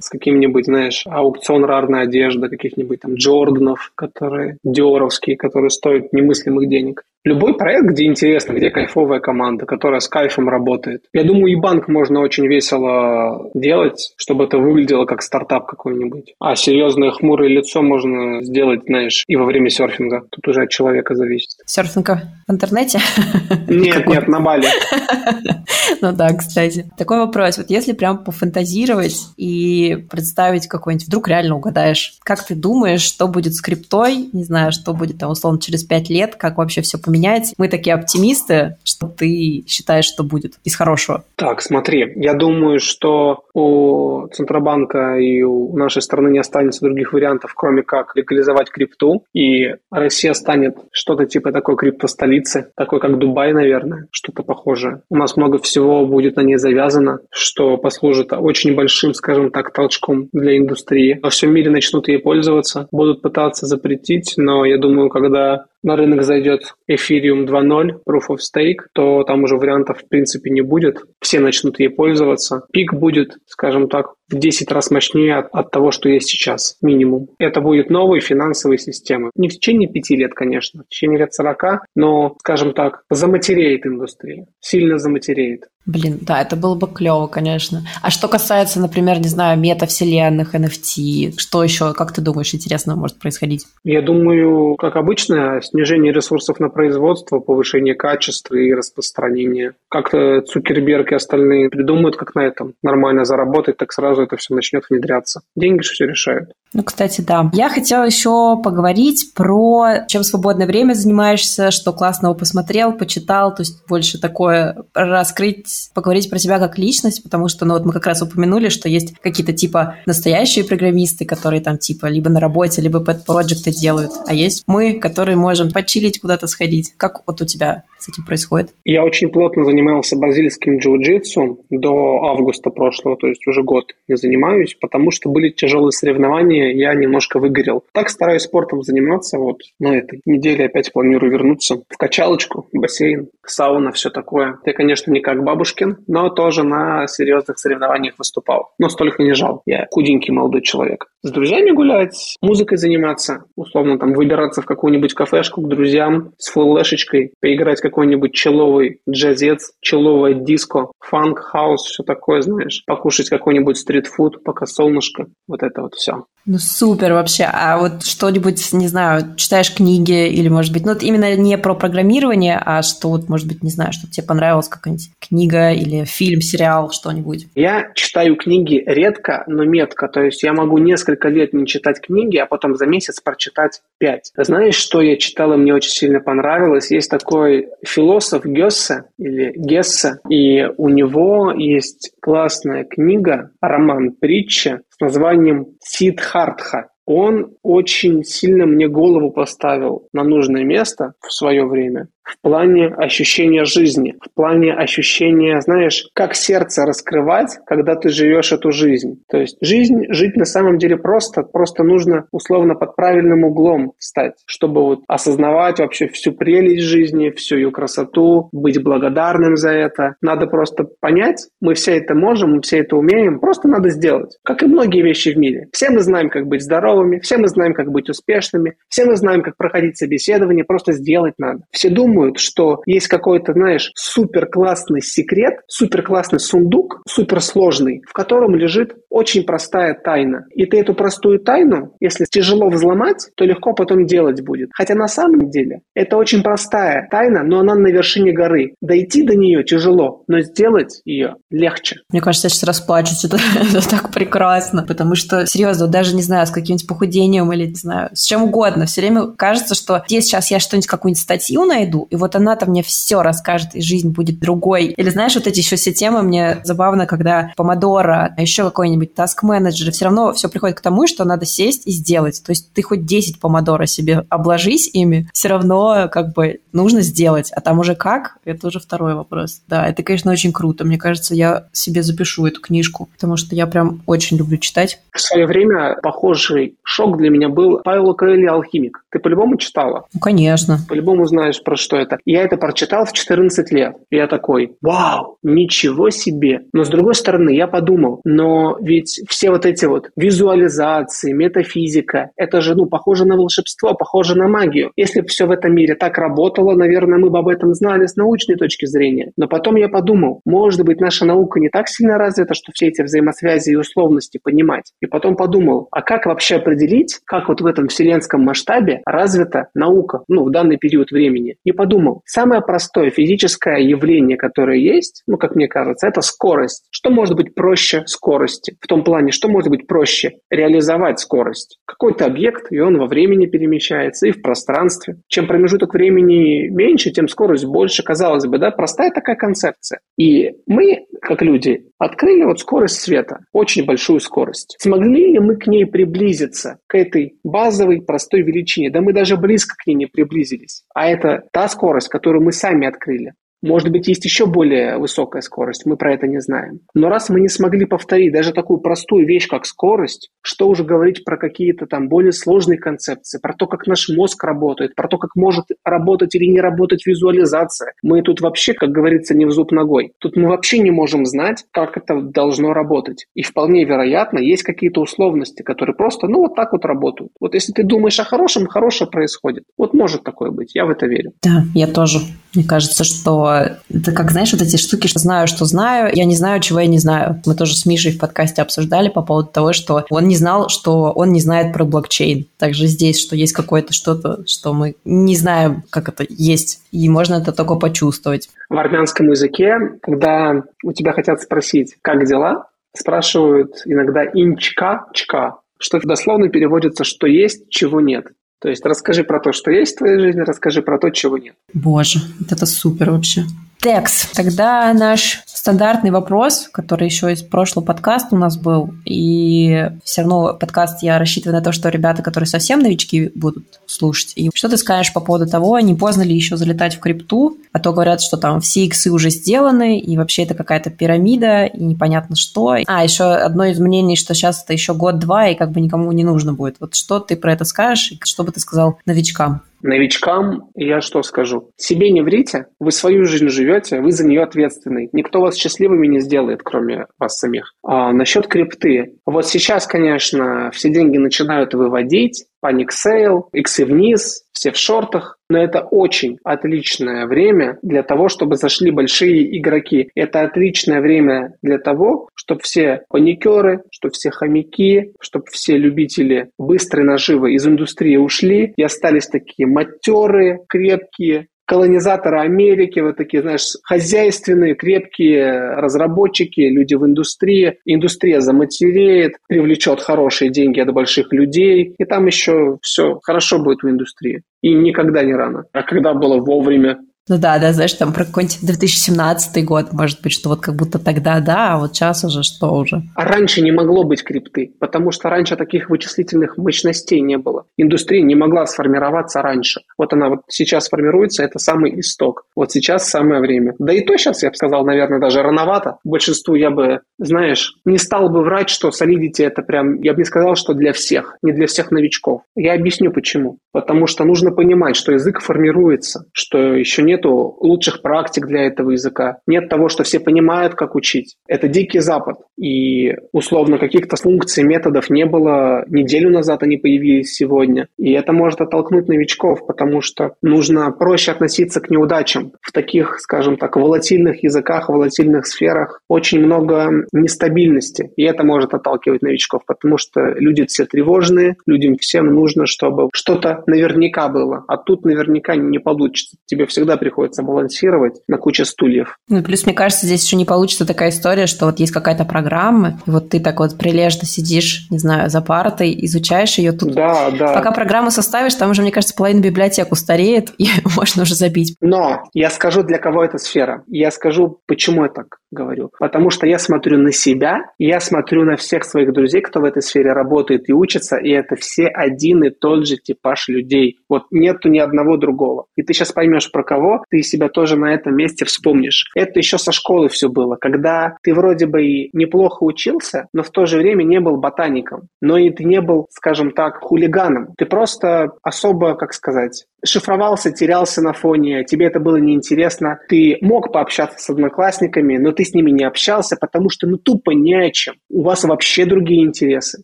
С каким-нибудь, знаешь, аукцион рарной одежды, каких-нибудь там Джорданов, которые диоровские, которые стоят немыслимых денег. Любой проект, где интересно, где кайфовая команда, которая с кайфом работает. Я думаю, и банк можно очень весело делать, чтобы это выглядело как стартап какой-нибудь. А серьезное хмурое лицо можно сделать, знаешь, и во время серфинга. Тут уже от человека зависит. Серфинга в интернете? Нет, нет, на Бали. Ну да, кстати. Такой вопрос. Вот если прям пофантазировать и представить какой-нибудь, вдруг реально угадаешь, как ты думаешь, что будет с криптой, не знаю, что будет там условно через пять лет, как вообще все поменяется, поменять. Мы такие оптимисты, что ты считаешь, что будет из хорошего. Так, смотри, я думаю, что у Центробанка и у нашей страны не останется других вариантов, кроме как легализовать крипту, и Россия станет что-то типа такой криптостолицы, такой как Дубай, наверное, что-то похожее. У нас много всего будет на ней завязано, что послужит очень большим, скажем так, толчком для индустрии. Во всем мире начнут ей пользоваться, будут пытаться запретить, но я думаю, когда на рынок зайдет Ethereum 2.0, Proof of Stake, то там уже вариантов в принципе не будет. Все начнут ей пользоваться. Пик будет, скажем так, в 10 раз мощнее от, от того, что есть сейчас, минимум. Это будет новые финансовые системы. Не в течение 5 лет, конечно, в течение лет 40, но, скажем так, заматереет индустрия, сильно заматереет. Блин, да, это было бы клево, конечно. А что касается, например, не знаю, метавселенных, NFT, что еще, как ты думаешь, интересно может происходить? Я думаю, как обычно, снижение ресурсов на производство, повышение качества и распространение. Как-то Цукерберг и остальные придумают, как на этом нормально заработать, так сразу это все начнет внедряться. Деньги же все решают. Ну, кстати, да. Я хотела еще поговорить про чем свободное время занимаешься, что классного посмотрел, почитал, то есть больше такое раскрыть, поговорить про себя как личность, потому что, ну, вот мы как раз упомянули, что есть какие-то типа настоящие программисты, которые там типа либо на работе, либо под проекты делают, а есть мы, которые можем почилить, куда-то сходить. Как вот у тебя с этим происходит? Я очень плотно занимался бразильским джиу-джитсу до августа прошлого, то есть уже год не занимаюсь, потому что были тяжелые соревнования, я немножко выгорел. Так стараюсь спортом заниматься, вот на этой неделе опять планирую вернуться в качалочку, бассейн, сауна, все такое. Я, конечно, не как бабушкин, но тоже на серьезных соревнованиях выступал. Но столько не жал. Я худенький молодой человек. С друзьями гулять, музыкой заниматься, условно там выбираться в какую-нибудь кафешку к друзьям с флешечкой, поиграть как какой-нибудь чилловый джазец, чилловое диско, фанк, хаус, все такое, знаешь. Покушать какой-нибудь стритфуд, пока солнышко. Вот это вот все. Ну, супер вообще. А вот что-нибудь, не знаю, читаешь книги или, может быть, ну, вот именно не про программирование, а что вот, может быть, не знаю, что тебе понравилось, какая-нибудь книга или фильм, сериал, что-нибудь? Я читаю книги редко, но метко. То есть я могу несколько лет не читать книги, а потом за месяц прочитать пять. Знаешь, что я читал и мне очень сильно понравилось? Есть такой философ Гессе или Гессе, и у него есть классная книга, роман, притча с названием «Сидхартха». Он очень сильно мне голову поставил на нужное место в свое время в плане ощущения жизни, в плане ощущения, знаешь, как сердце раскрывать, когда ты живешь эту жизнь. То есть жизнь жить на самом деле просто, просто нужно условно под правильным углом встать, чтобы вот осознавать вообще всю прелесть жизни, всю ее красоту, быть благодарным за это. Надо просто понять, мы все это можем, мы все это умеем, просто надо сделать. Как и многие вещи в мире. Все мы знаем, как быть здоровыми, все мы знаем, как быть успешными, все мы знаем, как проходить собеседование, просто сделать надо. Все думают, думают, что есть какой-то, знаешь, супер классный секрет, супер классный сундук, супер сложный, в котором лежит очень простая тайна. И ты эту простую тайну, если тяжело взломать, то легко потом делать будет. Хотя на самом деле это очень простая тайна, но она на вершине горы. Дойти до нее тяжело, но сделать ее легче. Мне кажется, я сейчас расплачусь. Это, это так прекрасно. Потому что, серьезно, даже не знаю, с каким-нибудь похудением или, не знаю, с чем угодно. Все время кажется, что здесь сейчас я что-нибудь, какую-нибудь статью найду, и вот она-то мне все расскажет, и жизнь будет другой. Или знаешь, вот эти еще все темы мне забавно, когда помодора, а еще какой-нибудь task менеджер, все равно все приходит к тому, что надо сесть и сделать. То есть ты хоть 10 помодора себе обложись ими, все равно как бы нужно сделать. А там уже как, это уже второй вопрос. Да, это, конечно, очень круто. Мне кажется, я себе запишу эту книжку, потому что я прям очень люблю читать. В свое время похожий шок для меня был Павел Коэльо «Алхимик». Ты по-любому читала? Ну, конечно. По-любому знаешь, про что это. Я это прочитал в 14 лет. Я такой, вау, ничего себе. Но с другой стороны, я подумал, но ведь все вот эти вот визуализации, метафизика, это же, ну, похоже на волшебство, похоже на магию. Если бы все в этом мире так работало, наверное, мы бы об этом знали с научной точки зрения. Но потом я подумал, может быть, наша наука не так сильно развита, что все эти взаимосвязи и условности понимать. И потом подумал, а как вообще определить, как вот в этом вселенском масштабе развита наука, ну, в данный период времени? И подумал, самое простое физическое явление, которое есть, ну, как мне кажется, это скорость. Что может быть проще скорости? В том плане, что может быть проще реализовать скорость? Какой-то объект, и он во времени перемещается, и в пространстве. Чем промежуток времени меньше, тем скорость больше. Казалось бы, да, простая такая концепция. И мы, как люди, открыли вот скорость света, очень большую скорость. Смогли ли мы к ней приблизиться, к этой базовой простой величине? Да мы даже близко к ней не приблизились. А это та скорость, которую мы сами открыли. Может быть, есть еще более высокая скорость, мы про это не знаем. Но раз мы не смогли повторить даже такую простую вещь, как скорость, что уже говорить про какие-то там более сложные концепции, про то, как наш мозг работает, про то, как может работать или не работать визуализация. Мы тут вообще, как говорится, не в зуб ногой. Тут мы вообще не можем знать, как это должно работать. И вполне вероятно, есть какие-то условности, которые просто, ну, вот так вот работают. Вот если ты думаешь о хорошем, хорошее происходит. Вот может такое быть, я в это верю. Да, я тоже. Мне кажется, что это как, знаешь, вот эти штуки, что знаю, что знаю, я не знаю, чего я не знаю. Мы тоже с Мишей в подкасте обсуждали по поводу того, что он не знал, что он не знает про блокчейн. Также здесь, что есть какое-то что-то, что мы не знаем, как это есть, и можно это только почувствовать. В армянском языке, когда у тебя хотят спросить, как дела, спрашивают иногда инчка, чка, что дословно переводится, что есть, чего нет. То есть расскажи про то, что есть в твоей жизни, расскажи про то, чего нет. Боже, это супер вообще. Текс. Тогда наш стандартный вопрос, который еще из прошлого подкаста у нас был, и все равно подкаст я рассчитываю на то, что ребята, которые совсем новички, будут слушать. И что ты скажешь по поводу того, не поздно ли еще залетать в крипту, а то говорят, что там все иксы уже сделаны, и вообще это какая-то пирамида, и непонятно что. А, еще одно из мнений, что сейчас это еще год-два, и как бы никому не нужно будет. Вот что ты про это скажешь, и что бы ты сказал новичкам? Новичкам я что скажу? Себе не врите, вы свою жизнь живете, вы за нее ответственный. Никто вас счастливыми не сделает, кроме вас самих. А насчет крипты. Вот сейчас, конечно, все деньги начинают выводить, panic sell, иксы вниз, все в шортах, но это очень отличное время для того, чтобы зашли большие игроки. Это отличное время для того, чтобы все паникеры, чтобы все хомяки, чтобы все любители быстрой наживы из индустрии ушли и остались такие матерые, крепкие, колонизаторы Америки, вот такие, знаешь, хозяйственные, крепкие разработчики, люди в индустрии. Индустрия заматереет, привлечет хорошие деньги от больших людей, и там еще все хорошо будет в индустрии. И никогда не рано. А когда было вовремя, ну да, да, знаешь, там про какой-нибудь 2017 год, может быть, что вот как будто тогда да, а вот сейчас уже что уже. А раньше не могло быть крипты, потому что раньше таких вычислительных мощностей не было. Индустрия не могла сформироваться раньше. Вот она вот сейчас формируется, это самый исток. Вот сейчас самое время. Да и то сейчас, я бы сказал, наверное, даже рановато. Большинству я бы, знаешь, не стал бы врать, что Solidity это прям, я бы не сказал, что для всех, не для всех новичков. Я объясню почему. Потому что нужно понимать, что язык формируется, что еще не нету лучших практик для этого языка, нет того, что все понимают, как учить. Это дикий запад. И условно каких-то функций, методов не было неделю назад, они появились сегодня. И это может оттолкнуть новичков, потому что нужно проще относиться к неудачам. В таких, скажем так, волатильных языках, волатильных сферах очень много нестабильности. И это может отталкивать новичков, потому что люди все тревожные, людям всем нужно, чтобы что-то наверняка было. А тут наверняка не получится. Тебе всегда приходится балансировать на куче стульев. Ну, плюс, мне кажется, здесь еще не получится такая история, что вот есть какая-то программа, и вот ты так вот прилежно сидишь, не знаю, за партой, изучаешь ее тут. Да, да. Пока программу составишь, там уже, мне кажется, половина библиотек устареет, и можно уже забить. Но я скажу, для кого эта сфера. Я скажу, почему я так говорю. Потому что я смотрю на себя, я смотрю на всех своих друзей, кто в этой сфере работает и учится, и это все один и тот же типаж людей. Вот нету ни одного другого. И ты сейчас поймешь, про кого ты себя тоже на этом месте вспомнишь. Это еще со школы все было, когда ты вроде бы и неплохо учился, но в то же время не был ботаником, но и ты не был, скажем так, хулиганом. Ты просто особо, как сказать, шифровался, терялся на фоне, тебе это было неинтересно. Ты мог пообщаться с одноклассниками, но ты с ними не общался, потому что ну тупо не о чем. У вас вообще другие интересы.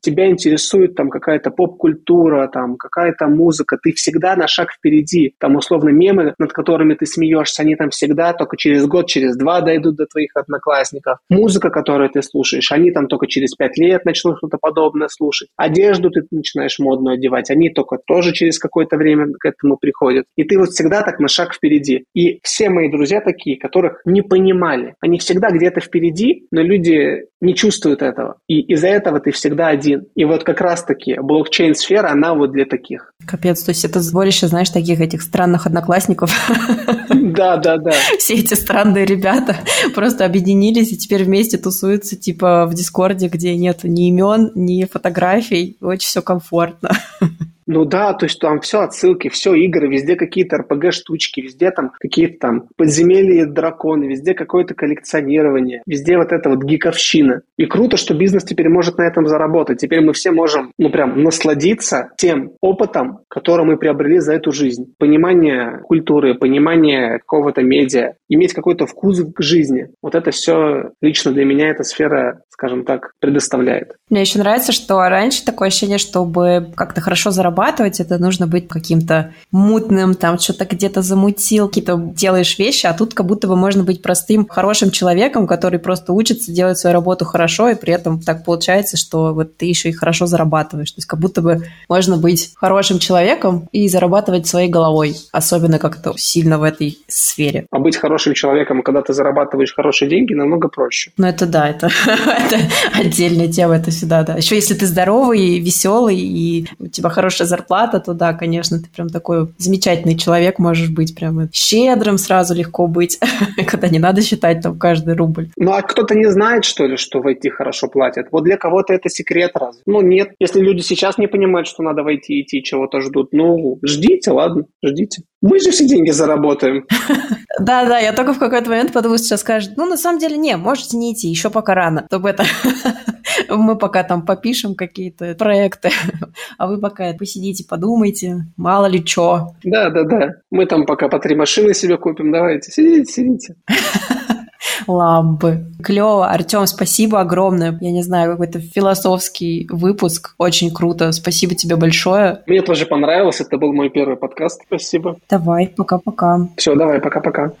Тебя интересует там какая-то поп-культура, там какая-то музыка. Ты всегда на шаг впереди. Там условно мемы, над которыми ты смеешься, они там всегда только через год, через два дойдут до твоих одноклассников. Музыка, которую ты слушаешь, они там только через пять лет начнут что-то подобное слушать. Одежду ты начинаешь модную одевать, они только тоже через какое-то время к этому приходят. И ты вот всегда так на шаг впереди. И все мои друзья такие, которых не понимали. Они всегда где-то впереди, но люди не чувствуют этого. И из-за этого ты всегда один. И вот как раз-таки блокчейн-сфера, она вот для таких. Капец, то есть это сборище, знаешь, таких этих странных одноклассников. Да, да, да. Все эти странные ребята просто объединились и теперь вместе тусуются типа в Дискорде, где нет ни имен, ни фотографий. Очень все комфортно. Ну да, то есть там все отсылки, все игры, везде какие-то RPG-штучки, везде там какие-то там подземелья драконы, везде какое-то коллекционирование, везде вот эта вот гиковщина. И круто, что бизнес теперь может на этом заработать. Теперь мы все можем, ну прям, насладиться тем опытом, который мы приобрели за эту жизнь. Понимание культуры, понимание какого-то медиа, иметь какой-то вкус к жизни. Вот это все лично для меня эта сфера, скажем так, предоставляет. Мне еще нравится, что раньше такое ощущение, чтобы как-то хорошо заработать зарабатывать, это нужно быть каким-то мутным, там что-то где-то замутил, какие-то делаешь вещи, а тут как будто бы можно быть простым, хорошим человеком, который просто учится делать свою работу хорошо, и при этом так получается, что вот ты еще и хорошо зарабатываешь. То есть как будто бы можно быть хорошим человеком и зарабатывать своей головой, особенно как-то сильно в этой сфере. А быть хорошим человеком, когда ты зарабатываешь хорошие деньги, намного проще. Ну это да, это, это отдельная тема, это всегда, да. Еще если ты здоровый, веселый, и у тебя хорошая хорошая зарплата, то да, конечно, ты прям такой замечательный человек можешь быть, прям щедрым сразу легко быть, когда не надо считать там каждый рубль. Ну а кто-то не знает, что ли, что в IT хорошо платят? Вот для кого-то это секрет разве? Ну нет, если люди сейчас не понимают, что надо войти IT идти, чего-то ждут, ну ждите, ладно, ждите. Мы же все деньги заработаем. Да-да, я только в какой-то момент подумаю, сейчас скажет, ну, на самом деле, не, можете не идти, еще пока рано. Чтобы это... Мы пока там попишем какие-то проекты, а вы пока посидите, подумайте, мало ли что. Да-да-да, мы там пока по три машины себе купим, давайте, сидите, сидите. Лампы. Клево. Артем, спасибо огромное. Я не знаю, какой-то философский выпуск. Очень круто. Спасибо тебе большое. Мне тоже понравилось. Это был мой первый подкаст. Спасибо. Давай, пока-пока. Все, давай, пока-пока.